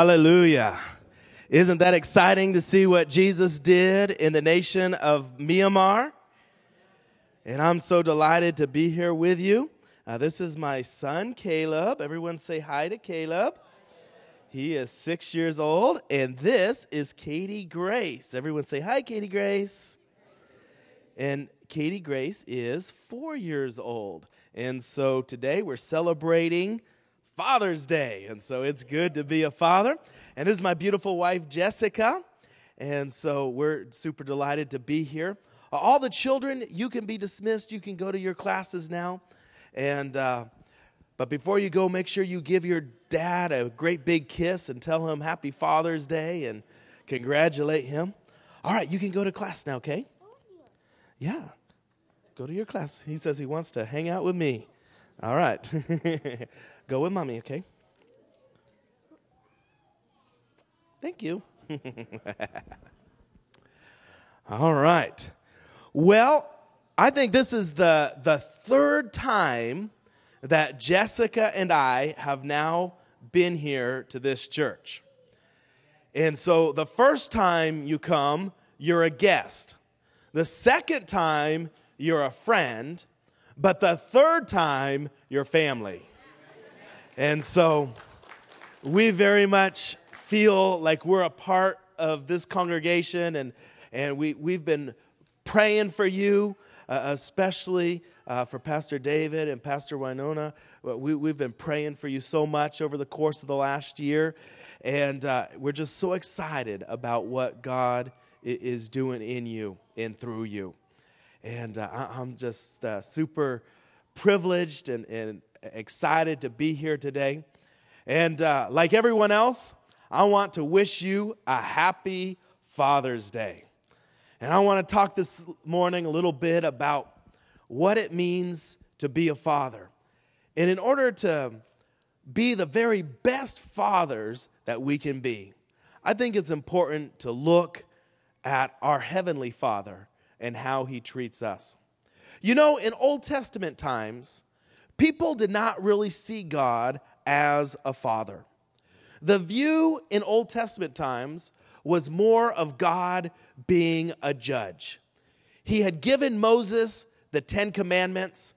Hallelujah. Isn't that exciting to see what Jesus did in the nation of Myanmar? And I'm so delighted to be here with you. Uh, this is my son, Caleb. Everyone say hi to Caleb. He is six years old. And this is Katie Grace. Everyone say hi, Katie Grace. And Katie Grace is four years old. And so today we're celebrating Father's Day. And so it's good to be a father. And this is my beautiful wife, Jessica. And so we're super delighted to be here. All the children, you can be dismissed. You can go to your classes now. And, uh, but before you go, make sure you give your dad a great big kiss and tell him Happy Father's Day and congratulate him. All right, you can go to class now, okay? Yeah. Go to your class. He says he wants to hang out with me. All right. Go with mommy, okay? Thank you. All right. Well, I think this is the, the third time that Jessica and I have now been here to this church. And so the first time you come, you're a guest. The second time, you're a friend. But the third time, you're family. And so we very much feel like we're a part of this congregation, and, and we, we've been praying for you, uh, especially uh, for Pastor David and Pastor Winona. We, we've been praying for you so much over the course of the last year, and uh, we're just so excited about what God is doing in you and through you. And uh, I'm just uh, super privileged and, and excited to be here today. And uh, like everyone else, I want to wish you a happy Father's Day. And I want to talk this morning a little bit about what it means to be a father. And in order to be the very best fathers that we can be, I think it's important to look at our Heavenly Father and how He treats us. You know, in Old Testament times, people did not really see God as a father. The view in Old Testament times was more of God being a judge. He had given Moses the Ten Commandments,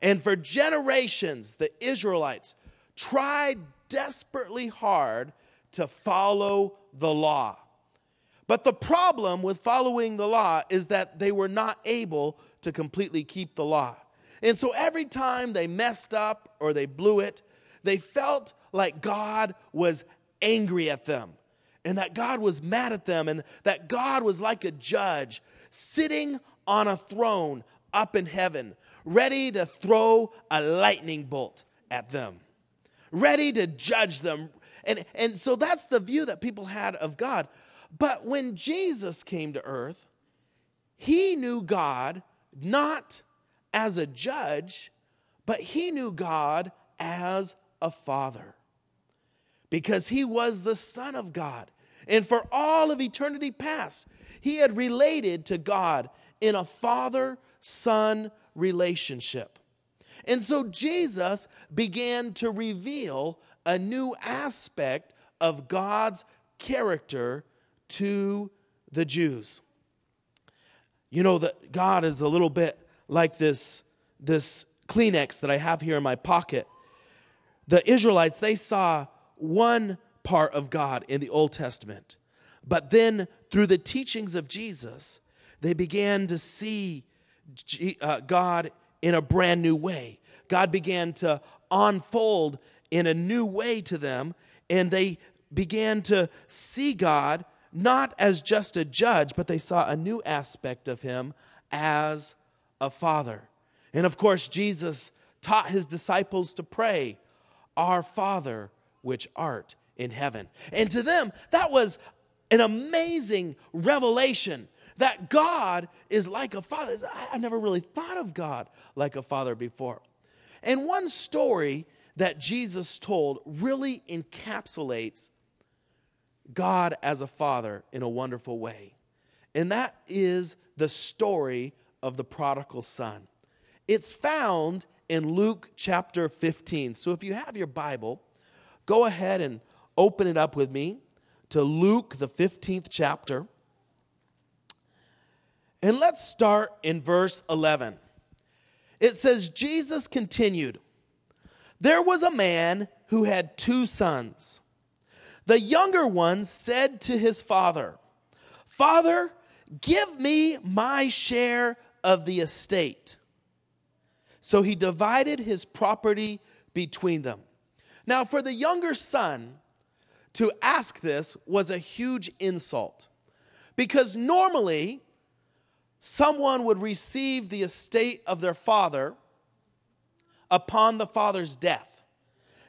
and for generations, the Israelites tried desperately hard to follow the law. But the problem with following the law is that they were not able to completely keep the law. And so every time they messed up or they blew it, they felt like God was angry at them and that God was mad at them and that God was like a judge sitting on a throne up in heaven, ready to throw a lightning bolt at them, ready to judge them. And, and so that's the view that people had of God. But when Jesus came to earth, he knew God not as a judge, but he knew God as a father because he was the Son of God. And for all of eternity past, he had related to God in a father son relationship. And so Jesus began to reveal a new aspect of God's character to the Jews. You know that God is a little bit like this, this Kleenex that I have here in my pocket. The Israelites, they saw one part of God in the Old Testament. But then through the teachings of Jesus, they began to see uh, God in a brand new way. God began to unfold in a new way to them, and they began to see God not as just a judge, but they saw a new aspect of him as a father. And of course, Jesus taught his disciples to pray, Our Father, which art in heaven. And to them, that was an amazing revelation that God is like a father. I never really thought of God like a father before. And one story that Jesus told really encapsulates God as a father in a wonderful way. And that is the story of the prodigal son. It's found in Luke chapter 15. So if you have your Bible, go ahead and open it up with me to Luke, the 15th chapter. And let's start in verse 11. It says, Jesus continued, There was a man who had two sons. The younger one said to his father, Father, give me my share of the estate. So he divided his property between them. Now, for the younger son to ask this was a huge insult because normally someone would receive the estate of their father upon the father's death.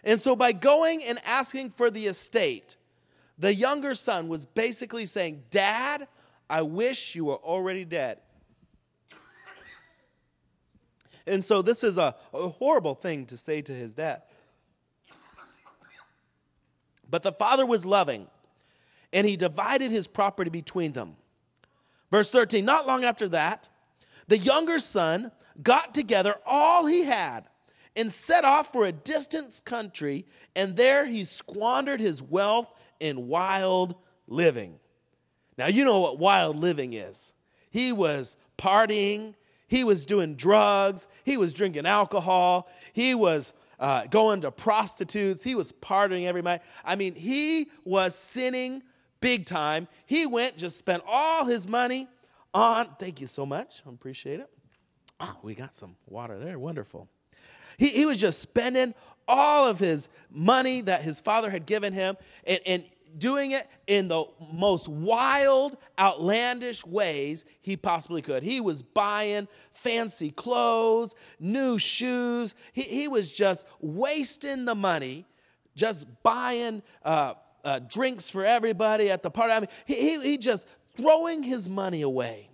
And so, by going and asking for the estate, the younger son was basically saying, Dad, I wish you were already dead. And so, this is a, a horrible thing to say to his dad. But the father was loving, and he divided his property between them. Verse 13 Not long after that, the younger son got together all he had and set off for a distant country, and there he squandered his wealth in wild living. Now, you know what wild living is. He was partying, he was doing drugs, he was drinking alcohol, he was uh, going to prostitutes, he was partying every night. I mean, he was sinning big time. He went, just spent all his money on, thank you so much, I appreciate it. Oh, we got some water there, wonderful. He, he was just spending all of his money that his father had given him and, and doing it in the most wild, outlandish ways he possibly could. He was buying fancy clothes, new shoes. He, he was just wasting the money, just buying uh, uh, drinks for everybody at the party. I mean, he, he, he just throwing his money away.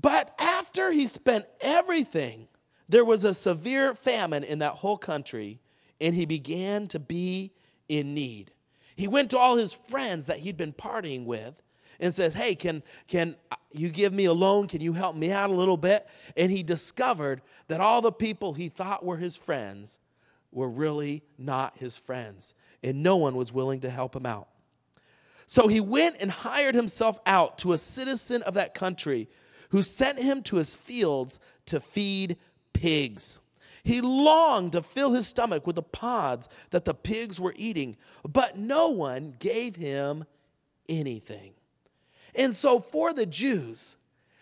But after he spent everything, there was a severe famine in that whole country, and he began to be in need. He went to all his friends that he'd been partying with and says, Hey, can, can you give me a loan? Can you help me out a little bit? And he discovered that all the people he thought were his friends were really not his friends, and no one was willing to help him out. So he went and hired himself out to a citizen of that country who sent him to his fields to feed pigs. He longed to fill his stomach with the pods that the pigs were eating, but no one gave him anything. And so, for the Jews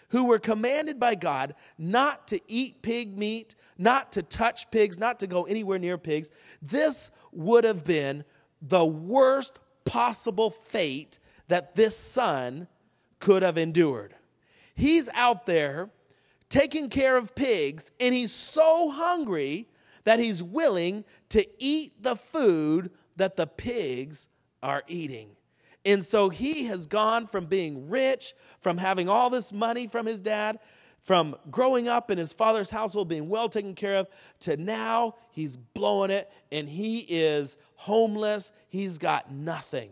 who were commanded by God not to eat pig meat, not to touch pigs, not to go anywhere near pigs, this would have been the worst possible fate that this son could have endured. He's out there taking care of pigs, and he's so hungry that he's willing to eat the food that the pigs are eating. And so he has gone from being rich, from having all this money from his dad, from growing up in his father's household, being well taken care of, to now he's blowing it and he is homeless. He's got nothing.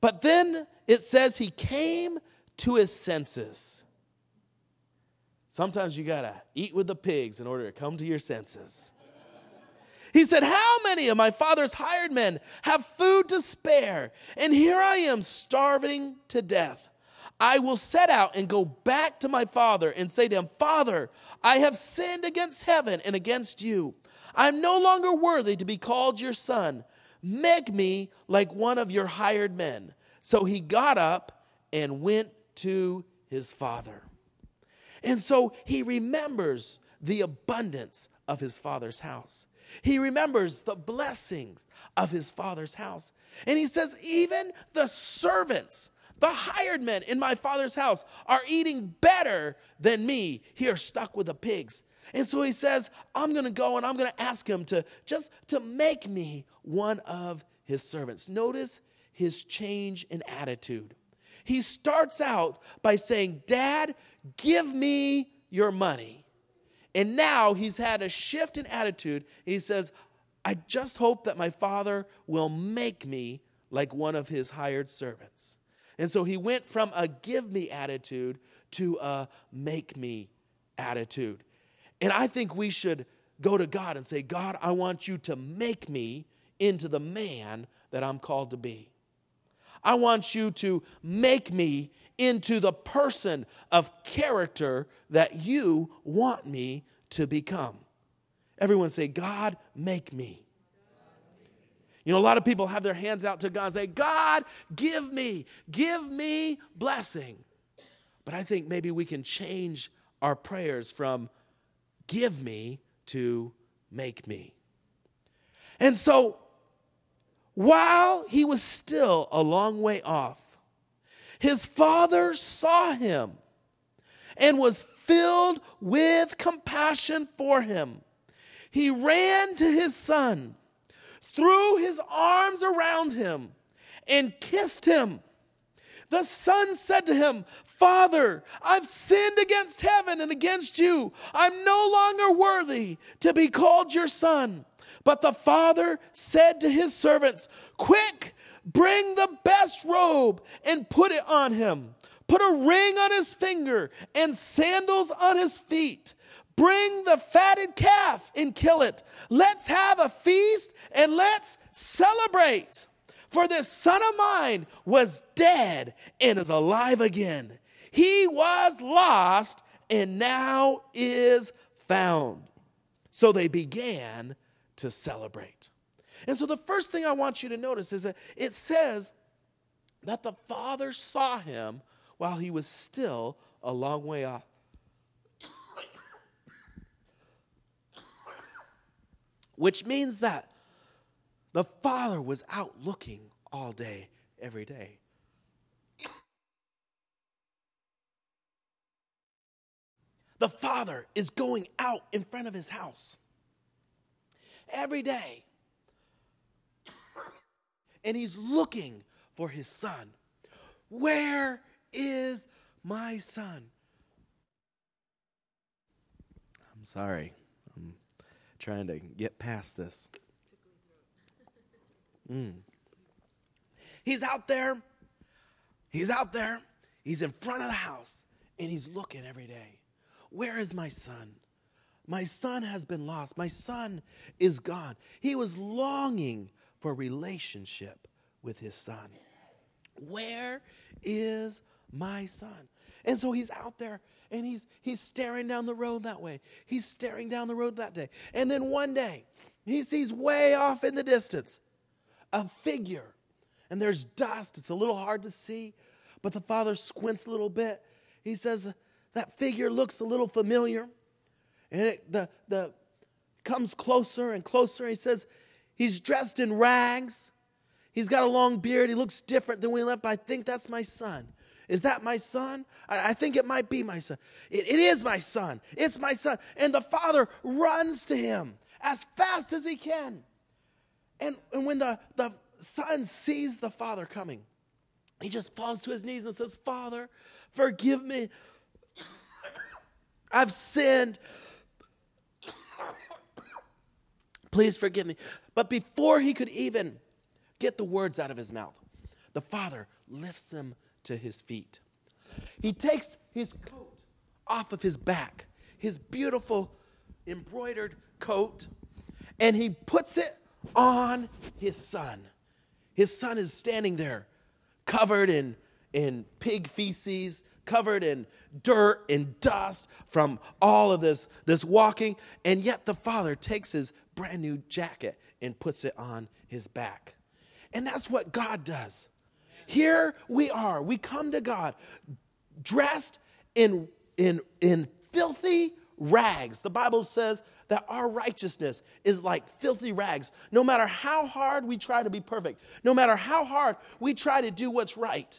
But then it says he came to his senses. Sometimes you got to eat with the pigs in order to come to your senses. He said, How many of my father's hired men have food to spare? And here I am starving to death. I will set out and go back to my father and say to him, Father, I have sinned against heaven and against you. I'm no longer worthy to be called your son. Make me like one of your hired men. So he got up and went to his father. And so he remembers the abundance of his father's house. He remembers the blessings of his father's house. And he says, even the servants, the hired men in my father's house, are eating better than me here stuck with the pigs. And so he says, I'm going to go and I'm going to ask him to just to make me one of his servants. Notice his change in attitude. He starts out by saying, Dad, Give me your money. And now he's had a shift in attitude. He says, I just hope that my father will make me like one of his hired servants. And so he went from a give me attitude to a make me attitude. And I think we should go to God and say, God, I want you to make me into the man that I'm called to be. I want you to make me into the person of character that you want me to become. Everyone say, God, make me. You know, a lot of people have their hands out to God and say, God, give me, give me blessing. But I think maybe we can change our prayers from give me to make me. And so, while he was still a long way off, his father saw him and was filled with compassion for him. He ran to his son, threw his arms around him, and kissed him. The son said to him, Father, I've sinned against heaven and against you. I'm no longer worthy to be called your son. But the father said to his servants, Quick, bring the best robe and put it on him. Put a ring on his finger and sandals on his feet. Bring the fatted calf and kill it. Let's have a feast and let's celebrate. For this son of mine was dead and is alive again. He was lost and now is found. So they began to celebrate. And so the first thing I want you to notice is that it says that the father saw him while he was still a long way off. Which means that the father was out looking all day, every day. The father is going out in front of his house every day. And he's looking for his son. Where is my son? I'm sorry. I'm trying to get past this. Mm. He's out there. He's out there. He's in front of the house and he's looking every day. Where is my son? My son has been lost. My son is gone. He was longing for relationship with his son. Where is my son? And so he's out there and he's he's staring down the road that way. He's staring down the road that day. And then one day, he sees way off in the distance a figure. And there's dust. It's a little hard to see, but the father squints a little bit. He says, That figure looks a little familiar. And it, the, the comes closer and closer. He says, He's dressed in rags. He's got a long beard. He looks different than when he left, but I think that's my son. Is that my son? I, I think it might be my son. It, it is my son. It's my son. And the father runs to him as fast as he can. And, and when the, the son sees the father coming, he just falls to his knees and says, Father, forgive me. I've sinned. Please forgive me. But before he could even get the words out of his mouth, the father lifts him to his feet. He takes his coat off of his back, his beautiful embroidered coat, and he puts it on his son. His son is standing there, covered in, in pig feces, covered in dirt and dust from all of this, this walking. And yet the father takes his brand new jacket and puts it on his back. And that's what God does. Here we are. We come to God dressed in, in, in filthy rags. The Bible says that our righteousness is like filthy rags. No matter how hard we try to be perfect, no matter how hard we try to do what's right,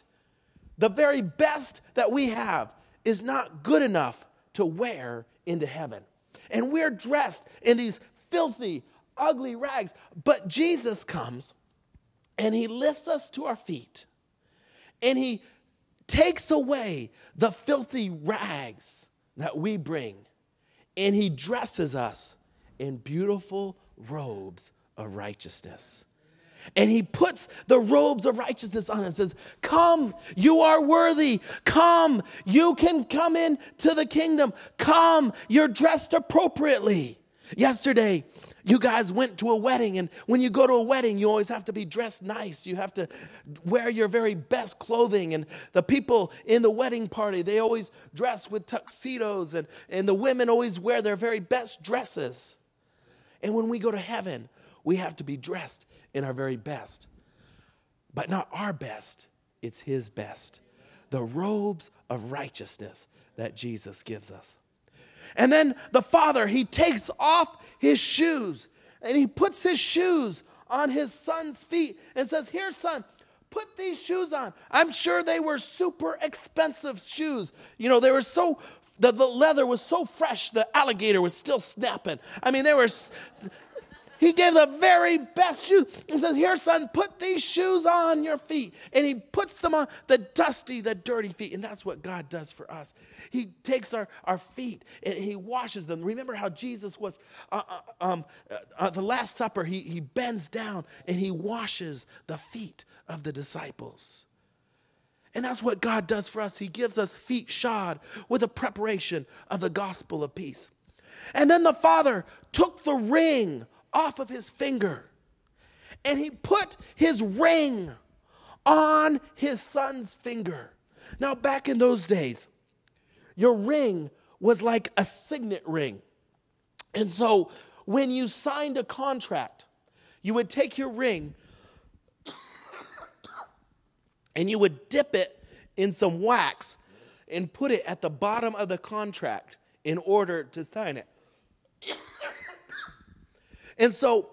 the very best that we have is not good enough to wear into heaven. And we're dressed in these filthy, ugly rags. But Jesus comes and he lifts us to our feet and he takes away the filthy rags that we bring and he dresses us in beautiful robes of righteousness. And he puts the robes of righteousness on and says, Come, you are worthy. Come, you can come into the kingdom. Come, you're dressed appropriately. Yesterday, you guys went to a wedding, and when you go to a wedding, you always have to be dressed nice. You have to wear your very best clothing. And the people in the wedding party, they always dress with tuxedos, and, and the women always wear their very best dresses. And when we go to heaven, we have to be dressed in our very best. But not our best, it's His best. The robes of righteousness that Jesus gives us. And then the father, he takes off his shoes and he puts his shoes on his son's feet and says, Here, son, put these shoes on. I'm sure they were super expensive shoes. You know, they were so, the, the leather was so fresh, the alligator was still snapping. I mean, they were, he gave the very best shoes. He says, Here, son, put these shoes on your feet. And he puts them on the dusty, the dirty feet. And that's what God does for us. He takes our, our feet and he washes them. Remember how Jesus was uh, uh, um, uh, the Last Supper, he, he bends down and he washes the feet of the disciples. And that's what God does for us. He gives us feet shod with a preparation of the gospel of peace. And then the Father took the ring off of his finger. And he put his ring on his son's finger. Now, back in those days, your ring was like a signet ring. And so, when you signed a contract, you would take your ring and you would dip it in some wax and put it at the bottom of the contract in order to sign it. And so,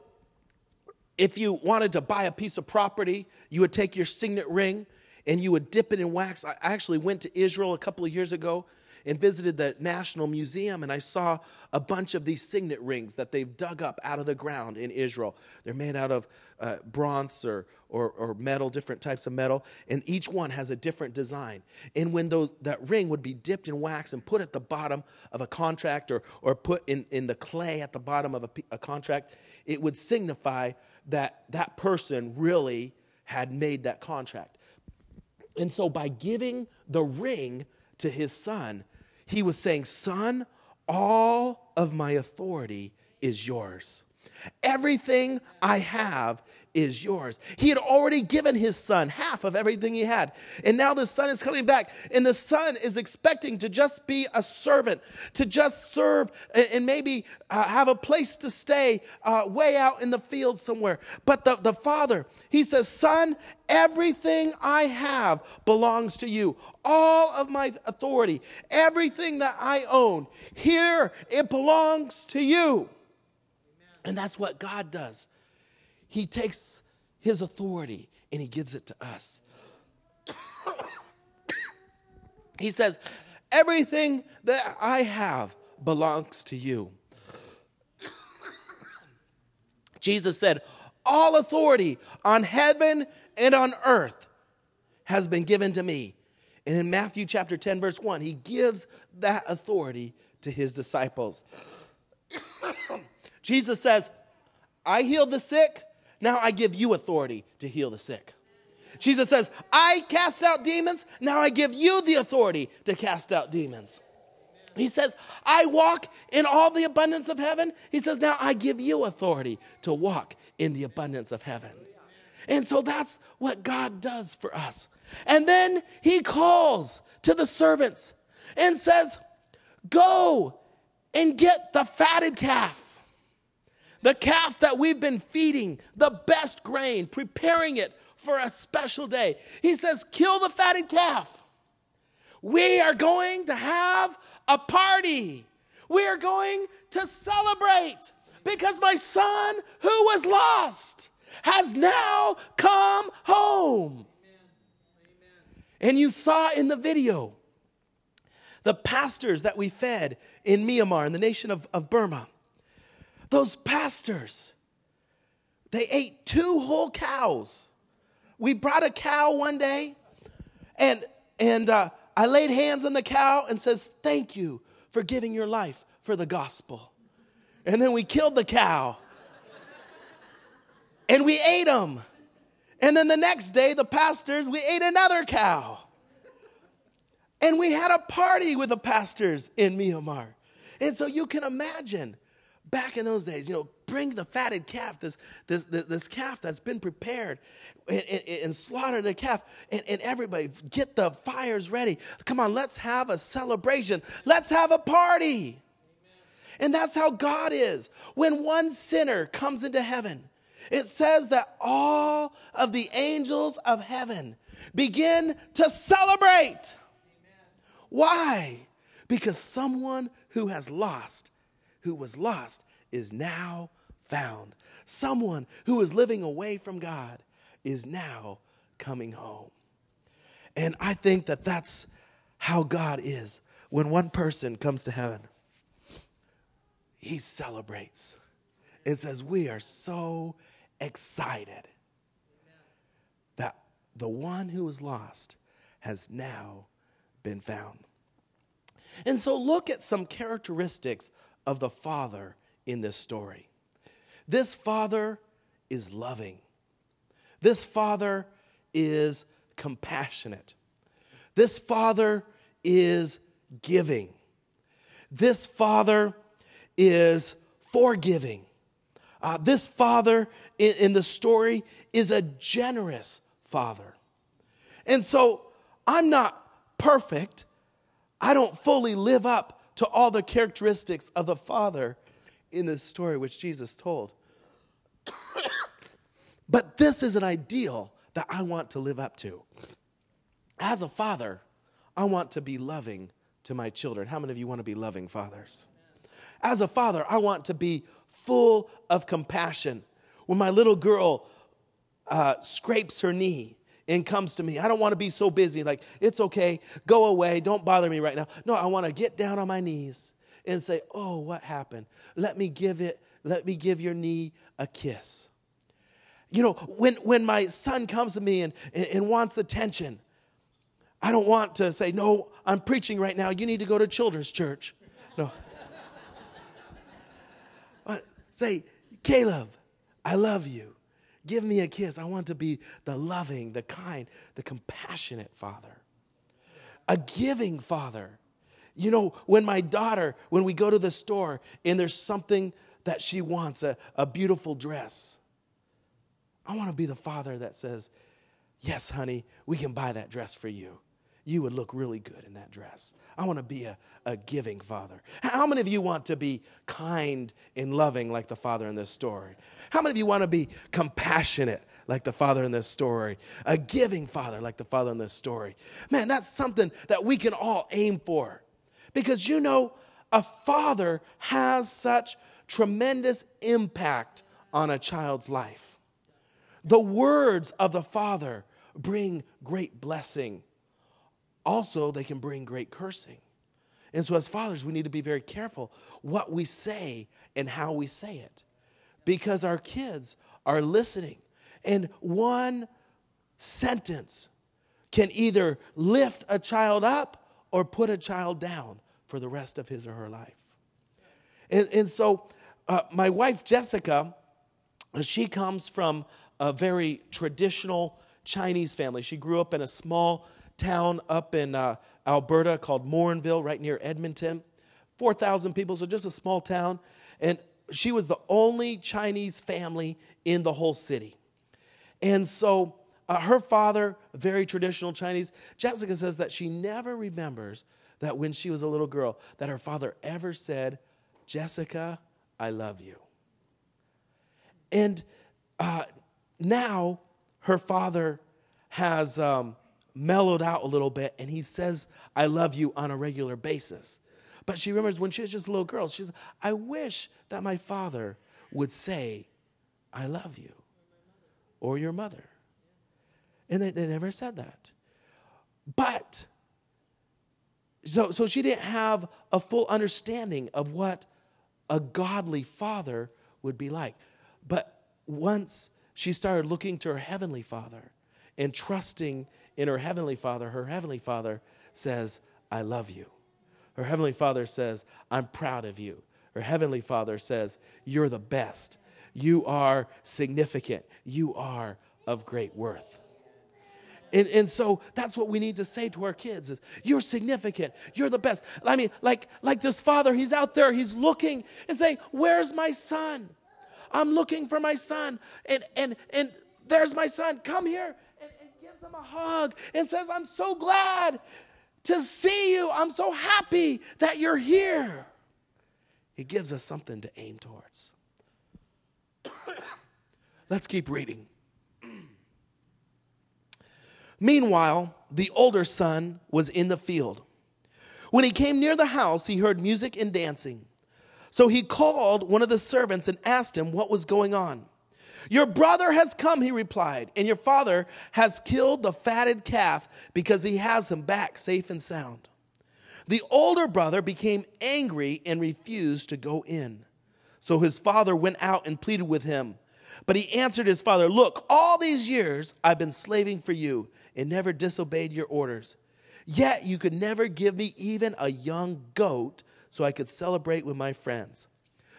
if you wanted to buy a piece of property, you would take your signet ring and you would dip it in wax. I actually went to Israel a couple of years ago and visited the National Museum, and I saw a bunch of these signet rings that they've dug up out of the ground in Israel. They're made out of uh, bronze or, or, or, metal, different types of metal, and each one has a different design. And when those, that ring would be dipped in wax and put at the bottom of a contract or, or put in, in the clay at the bottom of a, a contract, it would signify that that person really had made that contract. And so by giving the ring to his son, he was saying, Son, all of my authority is yours. Everything I have is yours. He had already given his son half of everything he had. And now the son is coming back, and the son is expecting to just be a servant, to just serve and maybe uh, have a place to stay uh, way out in the field somewhere. But the, the father, he says, Son, everything I have belongs to you. All of my authority, everything that I own, here it belongs to you. And that's what God does. He takes his authority and he gives it to us. he says, Everything that I have belongs to you. Jesus said, All authority on heaven and on earth has been given to me. And in Matthew chapter 10, verse 1, he gives that authority to his disciples. Jesus says, I healed the sick, now I give you authority to heal the sick. Jesus says, I cast out demons. Now I give you the authority to cast out demons. He says, I walk in all the abundance of heaven. He says, Now I give you authority to walk in the abundance of heaven. And so that's what God does for us. And then he calls to the servants and says, Go and get the fatted calf the calf that we've been feeding the best grain, preparing it for a special day. He says, Kill the fatted calf. We are going to have a party. We are going to celebrate because my son who was lost has now come home. And you saw in the video the pastors that we fed in Myanmar, in the nation of, of Burma. Those pastors, they ate two whole cows. We brought a cow one day, and and uh, I laid hands on the cow and says, "Thank you for giving your life for the gospel." And then we killed the cow, and we ate them. And then the next day, the pastors, we ate another cow. And we had a party with the pastors in Myanmar. And so you can imagine back in those days, you know, bring the fatted calf, this, this, this, calf that's been prepared, and, and, and slaughter the calf. And, and everybody, get the fires ready. Come on, let's have a celebration. Let's have a party. And that's how God is. When one sinner comes into heaven, it says that all of the angels of heaven begin to celebrate. Why? Because someone who has lost, who was lost, is now found. Someone who is living away from God is now coming home. And I think that that's how God is. When one person comes to heaven, he celebrates and says, We are so excited that the one who was lost has now been found. And so, look at some characteristics of the Father in this story. This Father is loving, this Father is compassionate, this Father is giving, this Father is forgiving. Uh, this father in, in the story is a generous father. And so I'm not perfect. I don't fully live up to all the characteristics of the father in this story which Jesus told. but this is an ideal that I want to live up to. As a father, I want to be loving to my children. How many of you want to be loving fathers? As a father, I want to be full of compassion. When my little girl uh, scrapes her knee and comes to me, I don't want to be so busy, like, it's okay, go away, don't bother me right now. No, I want to get down on my knees and say, Oh, what happened? Let me give it, let me give your knee a kiss. You know, when, when my son comes to me and, and, and wants attention, I don't want to say, No, I'm preaching right now. You need to go to children's church. No. Say, Caleb, I love you. Give me a kiss. I want to be the loving, the kind, the compassionate father, a giving father. You know, when my daughter, when we go to the store and there's something that she wants, a, a beautiful dress, I want to be the father that says, Yes, honey, we can buy that dress for you you would look really good in that dress. I want to be a, a giving father. How many of you want to be kind and loving like the father in this story? How many of you want to be compassionate like the father in this story? A giving father like the father in this story? Man, that's something that we can all aim for. Because you know, a father has such tremendous impact on a child's life. The words of the father bring great blessing also they can bring great cursing. And so, as fathers, we need to be very careful what we say and how we say it because our kids are listening. And one sentence can either lift a child up or put a child down for the rest of his or her life. And, and so, uh, my wife, Jessica, she comes from a very traditional Chinese family. She grew up in a small town up in uh, Alberta called Morinville, right near Edmonton. 4,000 people, so just a small town. And she was the only Chinese family in the whole city. And so uh, her father, very traditional Chinese, Jessica says that she never remembers that when she was a little girl, that her father ever said, Jessica, I love you. And uh, now her father has um, mellowed out a little bit and he says, I love you on a regular basis. But she remembers when she was just a little girl, she's, I wish that my father would say, I love you, or your mother. And they, they never said that. But, so, so she didn't have a full understanding of what a godly father would be like. But once she started looking to her heavenly father and trusting in her heavenly father, her heavenly father says, I love you. Her heavenly father says, I'm proud of you. Her heavenly father says, You're the best. You are significant. You are of great worth. And, and so that's what we need to say to our kids is you're significant you're the best i mean like like this father he's out there he's looking and saying where's my son I'm looking for my son. And, and, and there's my son. Come here. A hug and says, I'm so glad to see you. I'm so happy that you're here. He gives us something to aim towards. Let's keep reading. Meanwhile, the older son was in the field. When he came near the house, he heard music and dancing. So he called one of the servants and asked him what was going on. Your brother has come, he replied, and your father has killed the fatted calf because he has him back safe and sound. The older brother became angry and refused to go in. So his father went out and pleaded with him. But he answered his father, Look, all these years I've been slaving for you and never disobeyed your orders. Yet you could never give me even a young goat so I could celebrate with my friends.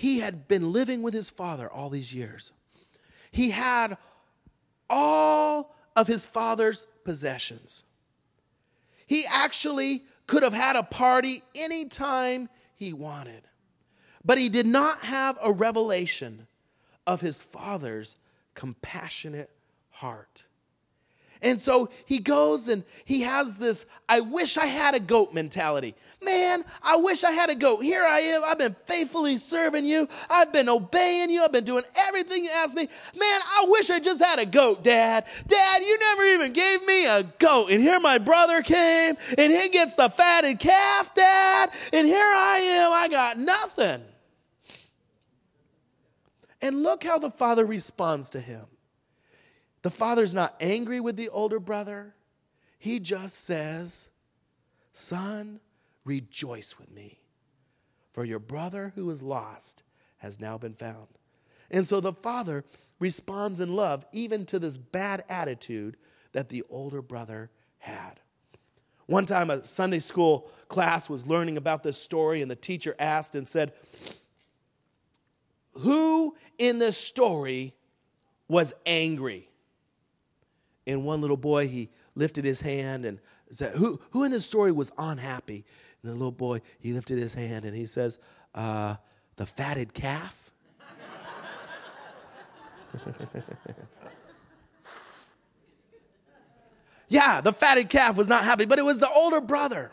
he had been living with his father all these years. He had all of his father's possessions. He actually could have had a party anytime he wanted. But he did not have a revelation of his father's compassionate heart. And so he goes and he has this I wish I had a goat mentality. Man, I wish I had a goat. Here I am. I've been faithfully serving you. I've been obeying you. I've been doing everything you asked me. Man, I wish I just had a goat, Dad. Dad, you never even gave me a goat. And here my brother came and he gets the fatted calf, Dad. And here I am. I got nothing. And look how the father responds to him. The father's not angry with the older brother. He just says, Son, rejoice with me, for your brother who was lost has now been found. And so the father responds in love even to this bad attitude that the older brother had. One time, a Sunday school class was learning about this story, and the teacher asked and said, who in this story was angry? And one little boy, he lifted his hand and said, Who, who in this story was unhappy? And the little boy, he lifted his hand and he says, uh, The fatted calf. yeah, the fatted calf was not happy, but it was the older brother.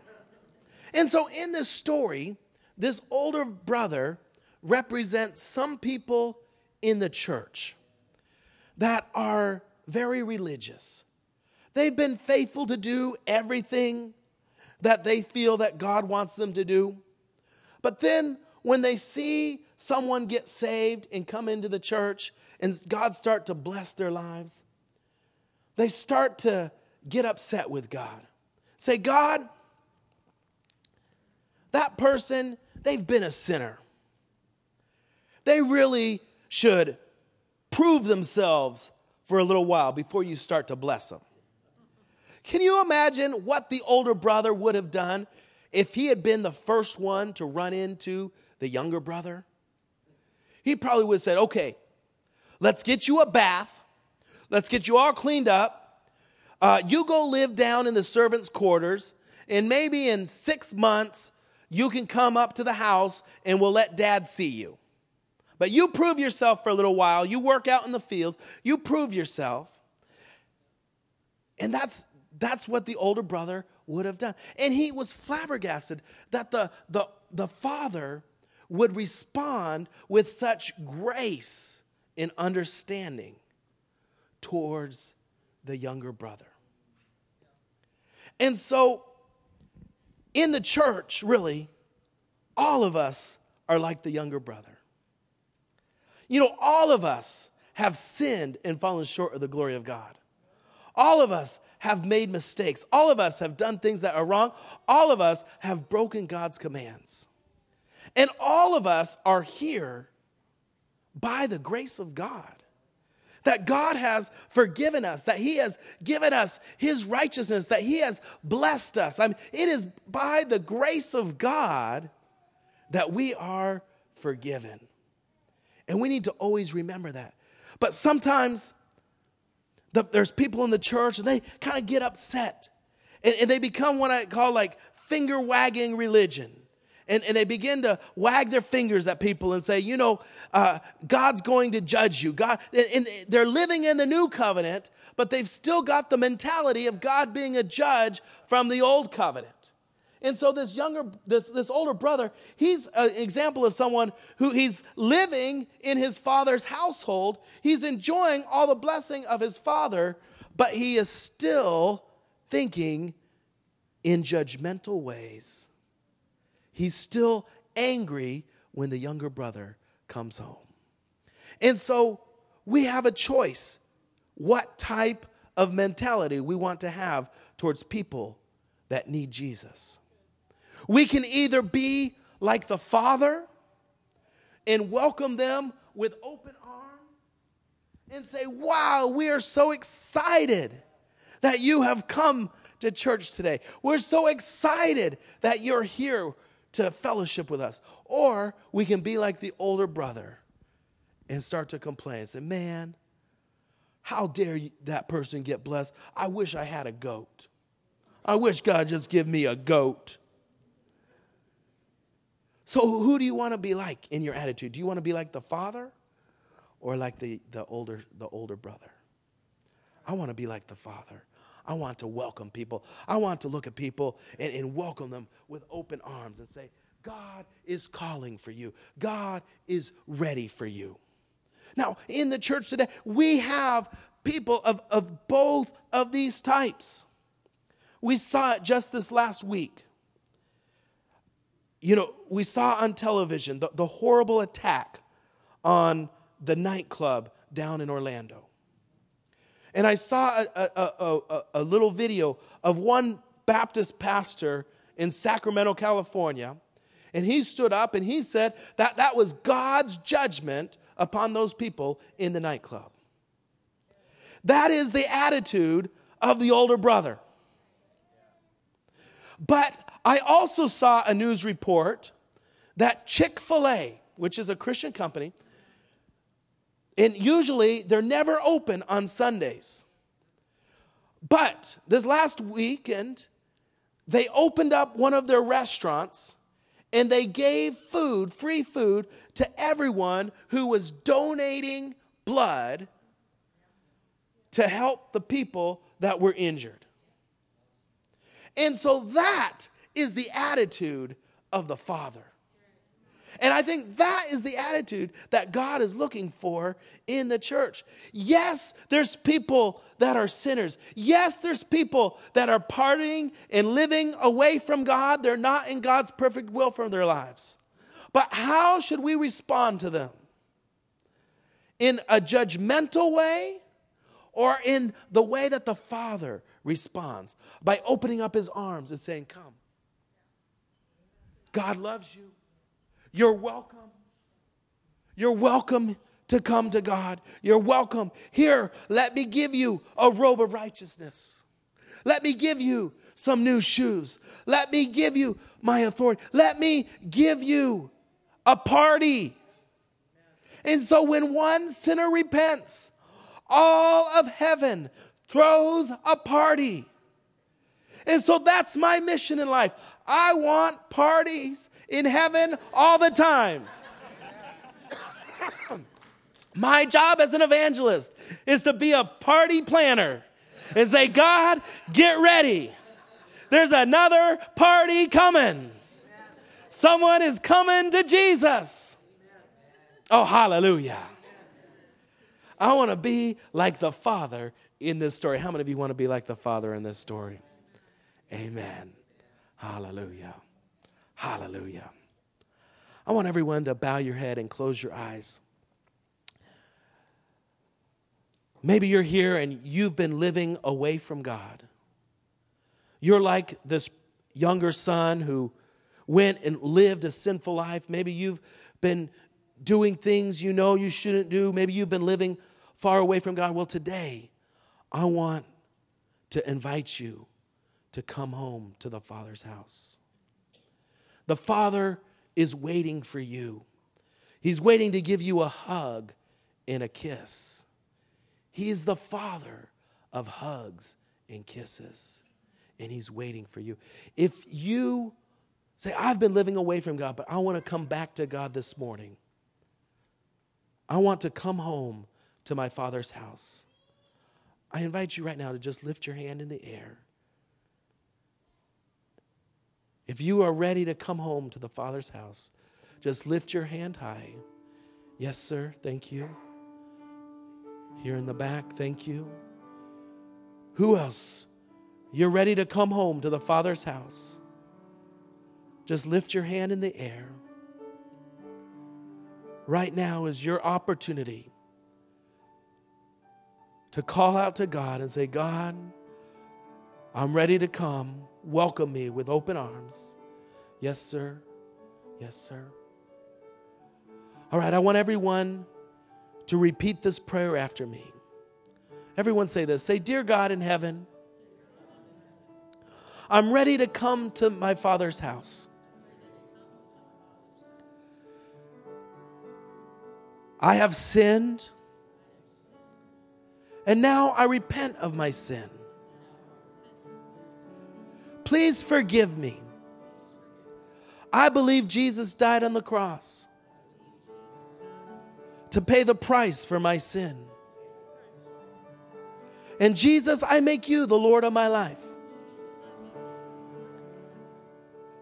And so in this story, this older brother represents some people in the church that are very religious. They've been faithful to do everything that they feel that God wants them to do. But then when they see someone get saved and come into the church and God start to bless their lives, they start to get upset with God. Say, God, that person, they've been a sinner. They really should prove themselves for a little while before you start to bless them. Can you imagine what the older brother would have done if he had been the first one to run into the younger brother? He probably would have said, Okay, let's get you a bath, let's get you all cleaned up. Uh, you go live down in the servants' quarters, and maybe in six months, you can come up to the house and we'll let dad see you. But you prove yourself for a little while. You work out in the field. You prove yourself. And that's that's what the older brother would have done. And he was flabbergasted that the, the, the father would respond with such grace and understanding towards the younger brother. And so, in the church, really, all of us are like the younger brother. You know, all of us have sinned and fallen short of the glory of God. All of us have made mistakes. All of us have done things that are wrong. All of us have broken God's commands. And all of us are here by the grace of God. That God has forgiven us, that He has given us His righteousness, that He has blessed us. I mean, it is by the grace of God that we are forgiven. And we need to always remember that. But sometimes the, there's people in the church and they kind of get upset and, and they become what I call like finger wagging religion and, and they begin to wag their fingers at people and say, you know, uh, God's going to judge you. God, and they're living in the new covenant, but they've still got the mentality of God being a judge from the old covenant. And so this younger, this, this older brother, he's an example of someone who he's living in his father's household. He's enjoying all the blessing of his father, but he is still thinking in judgmental ways. He's still angry when the younger brother comes home. And so we have a choice what type of mentality we want to have towards people that need Jesus. We can either be like the Father and welcome them with open arms and say, Wow, we are so excited that you have come to church today. We're so excited that you're here to fellowship with us. Or we can be like the older brother and start to complain and say, Man, how dare that person get blessed? I wish I had a goat. I wish God just give me a goat. So who do you want to be like in your attitude? Do you want to be like the father or like the, the older the older brother? I want to be like the father. I want to welcome people. I want to look at people and, and welcome them with open arms and say, God is calling for you. God is ready for you. Now, in the church today, we have people of, of both of these types. We saw it just this last week. You know, we saw on television the, the horrible attack on the nightclub down in Orlando. And I saw a, a, a, a, little video of one Baptist pastor in Sacramento, California. And he stood up and he said that that was God's judgment upon those people in the nightclub. That is the attitude of the older brother. But I also saw a news report that Chick fil A, which is a Christian company, and usually they're never open on Sundays. But this last weekend, they opened up one of their restaurants and they gave food, free food, to everyone who was donating blood to help the people that were injured. And so that is the attitude of the Father. And I think that is the attitude that God is looking for in the church. Yes, there's people that are sinners. Yes, there's people that are partying and living away from God. They're not in God's perfect will for their lives. But how should we respond to them? In a judgmental way or in the way that the Father responds? By opening up his arms and saying, Come. God loves you. You're welcome. You're welcome to come to God. You're welcome. Here, let me give you a robe of righteousness. Let me give you some new shoes. Let me give you my authority. Let me give you a party. And so when one sinner repents, all of heaven throws a party. And so that's my mission in life. I want parties in heaven all the time. My job as an evangelist is to be a party planner and say, God, get ready. There's another party coming. Someone is coming to Jesus. Oh, hallelujah. I want to be like the Father in this story. How many of you want to be like the Father in this story? Amen. Hallelujah. Hallelujah. I want everyone to bow your head and close your eyes. Maybe you're here and you've been living away from God. You're like this younger son who went and lived a sinful life. Maybe you've been doing things you know you shouldn't do. Maybe you've been living far away from God. Well, today, I want to invite you to come home to the Father's house. The Father is waiting for you. He's waiting to give you a hug and a kiss. He is the Father of hugs and kisses, and He's waiting for you. If you say, I've been living away from God, but I want to come back to God this morning, I want to come home to my Father's house. I invite you right now to just lift your hand in the air. If you are ready to come home to the Father's house, just lift your hand high. Yes, sir. Thank you. Here in the back, thank you. Who else? You're ready to come home to the Father's house. Just lift your hand in the air. Right now is your opportunity to call out to God and say, God, I'm ready to come. Welcome me with open arms. Yes, sir. Yes, sir. All right, I want everyone to repeat this prayer after me. Everyone say this. Say, Dear God in heaven, I'm ready to come to my Father's house. I have sinned, and now I repent of my sin. Please forgive me. I believe Jesus died on the cross to pay the price for my sin. And Jesus, I make you the Lord of my life.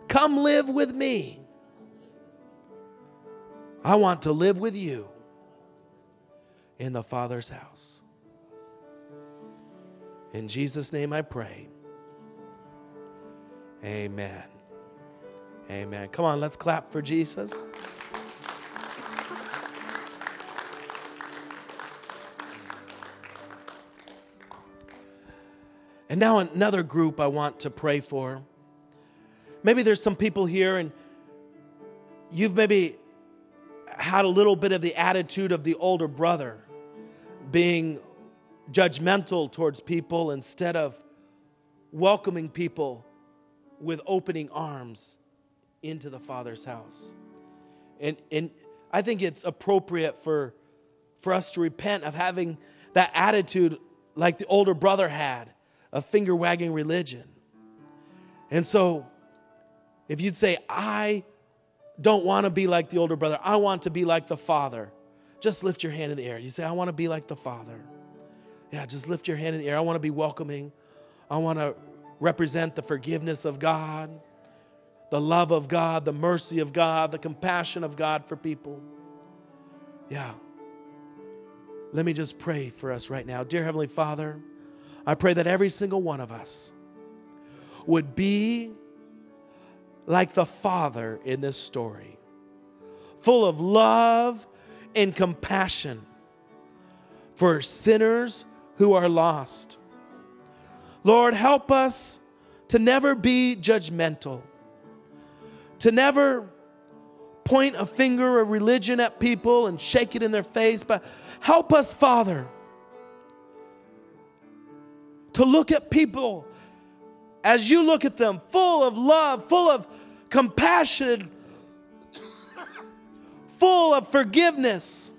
Come live with me. I want to live with you in the Father's house. In Jesus' name I pray. Amen. Amen. Come on, let's clap for Jesus. And now, another group I want to pray for. Maybe there's some people here and you've maybe had a little bit of the attitude of the older brother, being judgmental towards people instead of welcoming people with opening arms into the Father's house. And, and I think it's appropriate for, for us to repent of having that attitude like the older brother had of finger wagging religion. And so, if you'd say, I don't want to be like the older brother, I want to be like the father, just lift your hand in the air. You say, I want to be like the father. Yeah, just lift your hand in the air. I want to be welcoming. I want to represent the forgiveness of God, the love of God, the mercy of God, the compassion of God for people. Yeah. Let me just pray for us right now. Dear Heavenly Father, I pray that every single one of us would be like the Father in this story, full of love and compassion for sinners who are lost. Lord, help us to never be judgmental, to never point a finger of religion at people and shake it in their face, but help us, Father, to look at people as you look at them, full of love, full of compassion, full of forgiveness.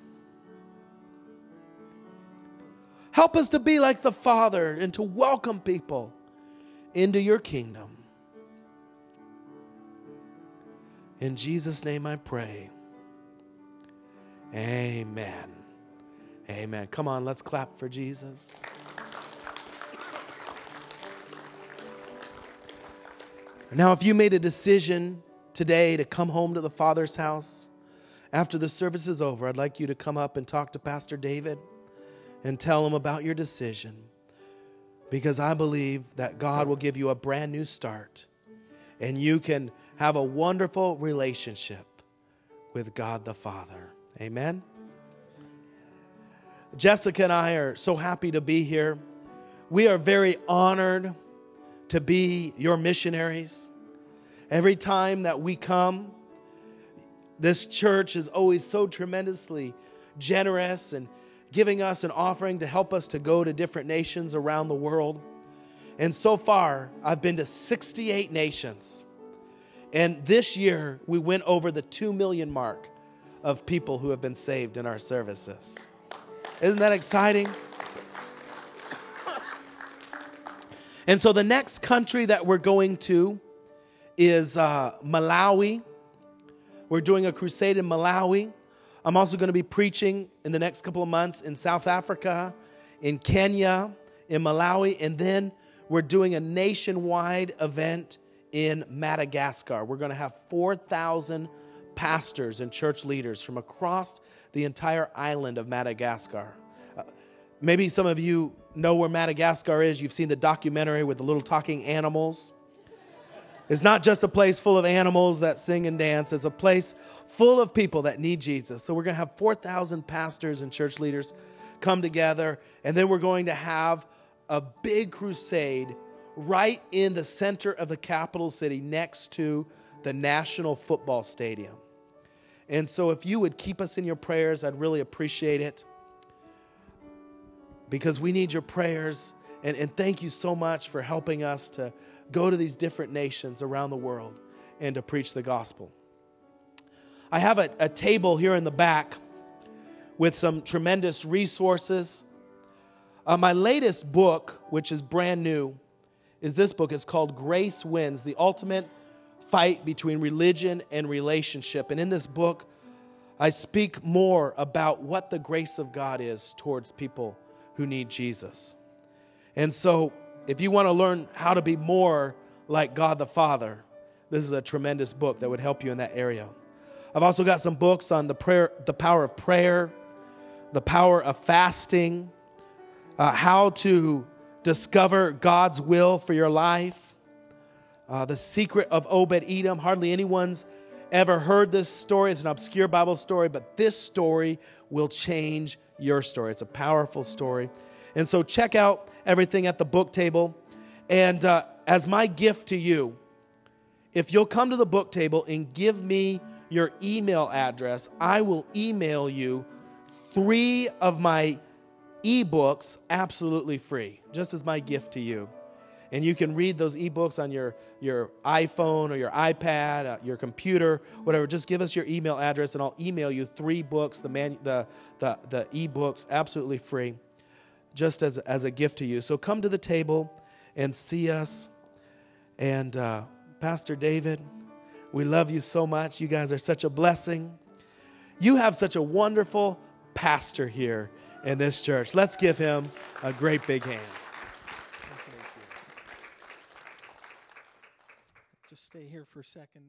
Help us to be like the Father and to welcome people into your kingdom. In Jesus' name I pray. Amen. Amen. Come on, let's clap for Jesus. Now, if you made a decision today to come home to the Father's house after the service is over, I'd like you to come up and talk to Pastor David and tell him about your decision because I believe that God will give you a brand new start and you can have a wonderful relationship with God the Father. Amen. Jessica and I are so happy to be here. We are very honored to be your missionaries. Every time that we come, This church is always so tremendously generous and giving us an offering to help us to go to different nations around the world. And so far, I've been to 68 nations. And this year, we went over the 2 million mark of people who have been saved in our services. Isn't that exciting? And so the next country that we're going to is uh, Malawi. We're doing a crusade in Malawi. I'm also going to be preaching in the next couple of months in South Africa, in Kenya, in Malawi, and then we're doing a nationwide event in Madagascar. We're going to have 4,000 pastors and church leaders from across the entire island of Madagascar. Uh, maybe some of you know where Madagascar is. You've seen the documentary with the little talking animals. It's not just a place full of animals that sing and dance, it's a place full of people that need Jesus. So we're going to have 4,000 pastors and church leaders come together, and then we're going to have a big crusade right in the center of the capital city next to the National Football Stadium. And so, if you would keep us in your prayers, I'd really appreciate it because we need your prayers. And, and thank you so much for helping us to go to these different nations around the world and to preach the gospel. I have a, a table here in the back with some tremendous resources. Uh, my latest book, which is brand new, is this book. It's called Grace Wins The Ultimate Fight Between Religion and Relationship. And in this book, I speak more about what the grace of God is towards people who need Jesus. And so, if you want to learn how to be more like God the Father, this is a tremendous book that would help you in that area. I've also got some books on the prayer, the power of prayer, the power of fasting, uh, how to discover God's will for your life, uh, the secret of Obed Edom. Hardly anyone's ever heard this story. It's an obscure Bible story, but this story will change your story. It's a powerful story. And so check out everything at the book table. And uh, as my gift to you, if you'll come to the book table and give me your email address, I will email you three of my ebooks absolutely free, just as my gift to you. And you can read those ebooks on your, your iPhone or your iPad, uh, your computer, whatever. Just give us your email address and I'll email you three books, the, man, the, the, the ebooks, absolutely free, just as, as a gift to you. So come to the table and see us. And uh, Pastor David, we love you so much. You guys are such a blessing. You have such a wonderful pastor here in this church. Let's give him a great big hand. Just stay here for a second.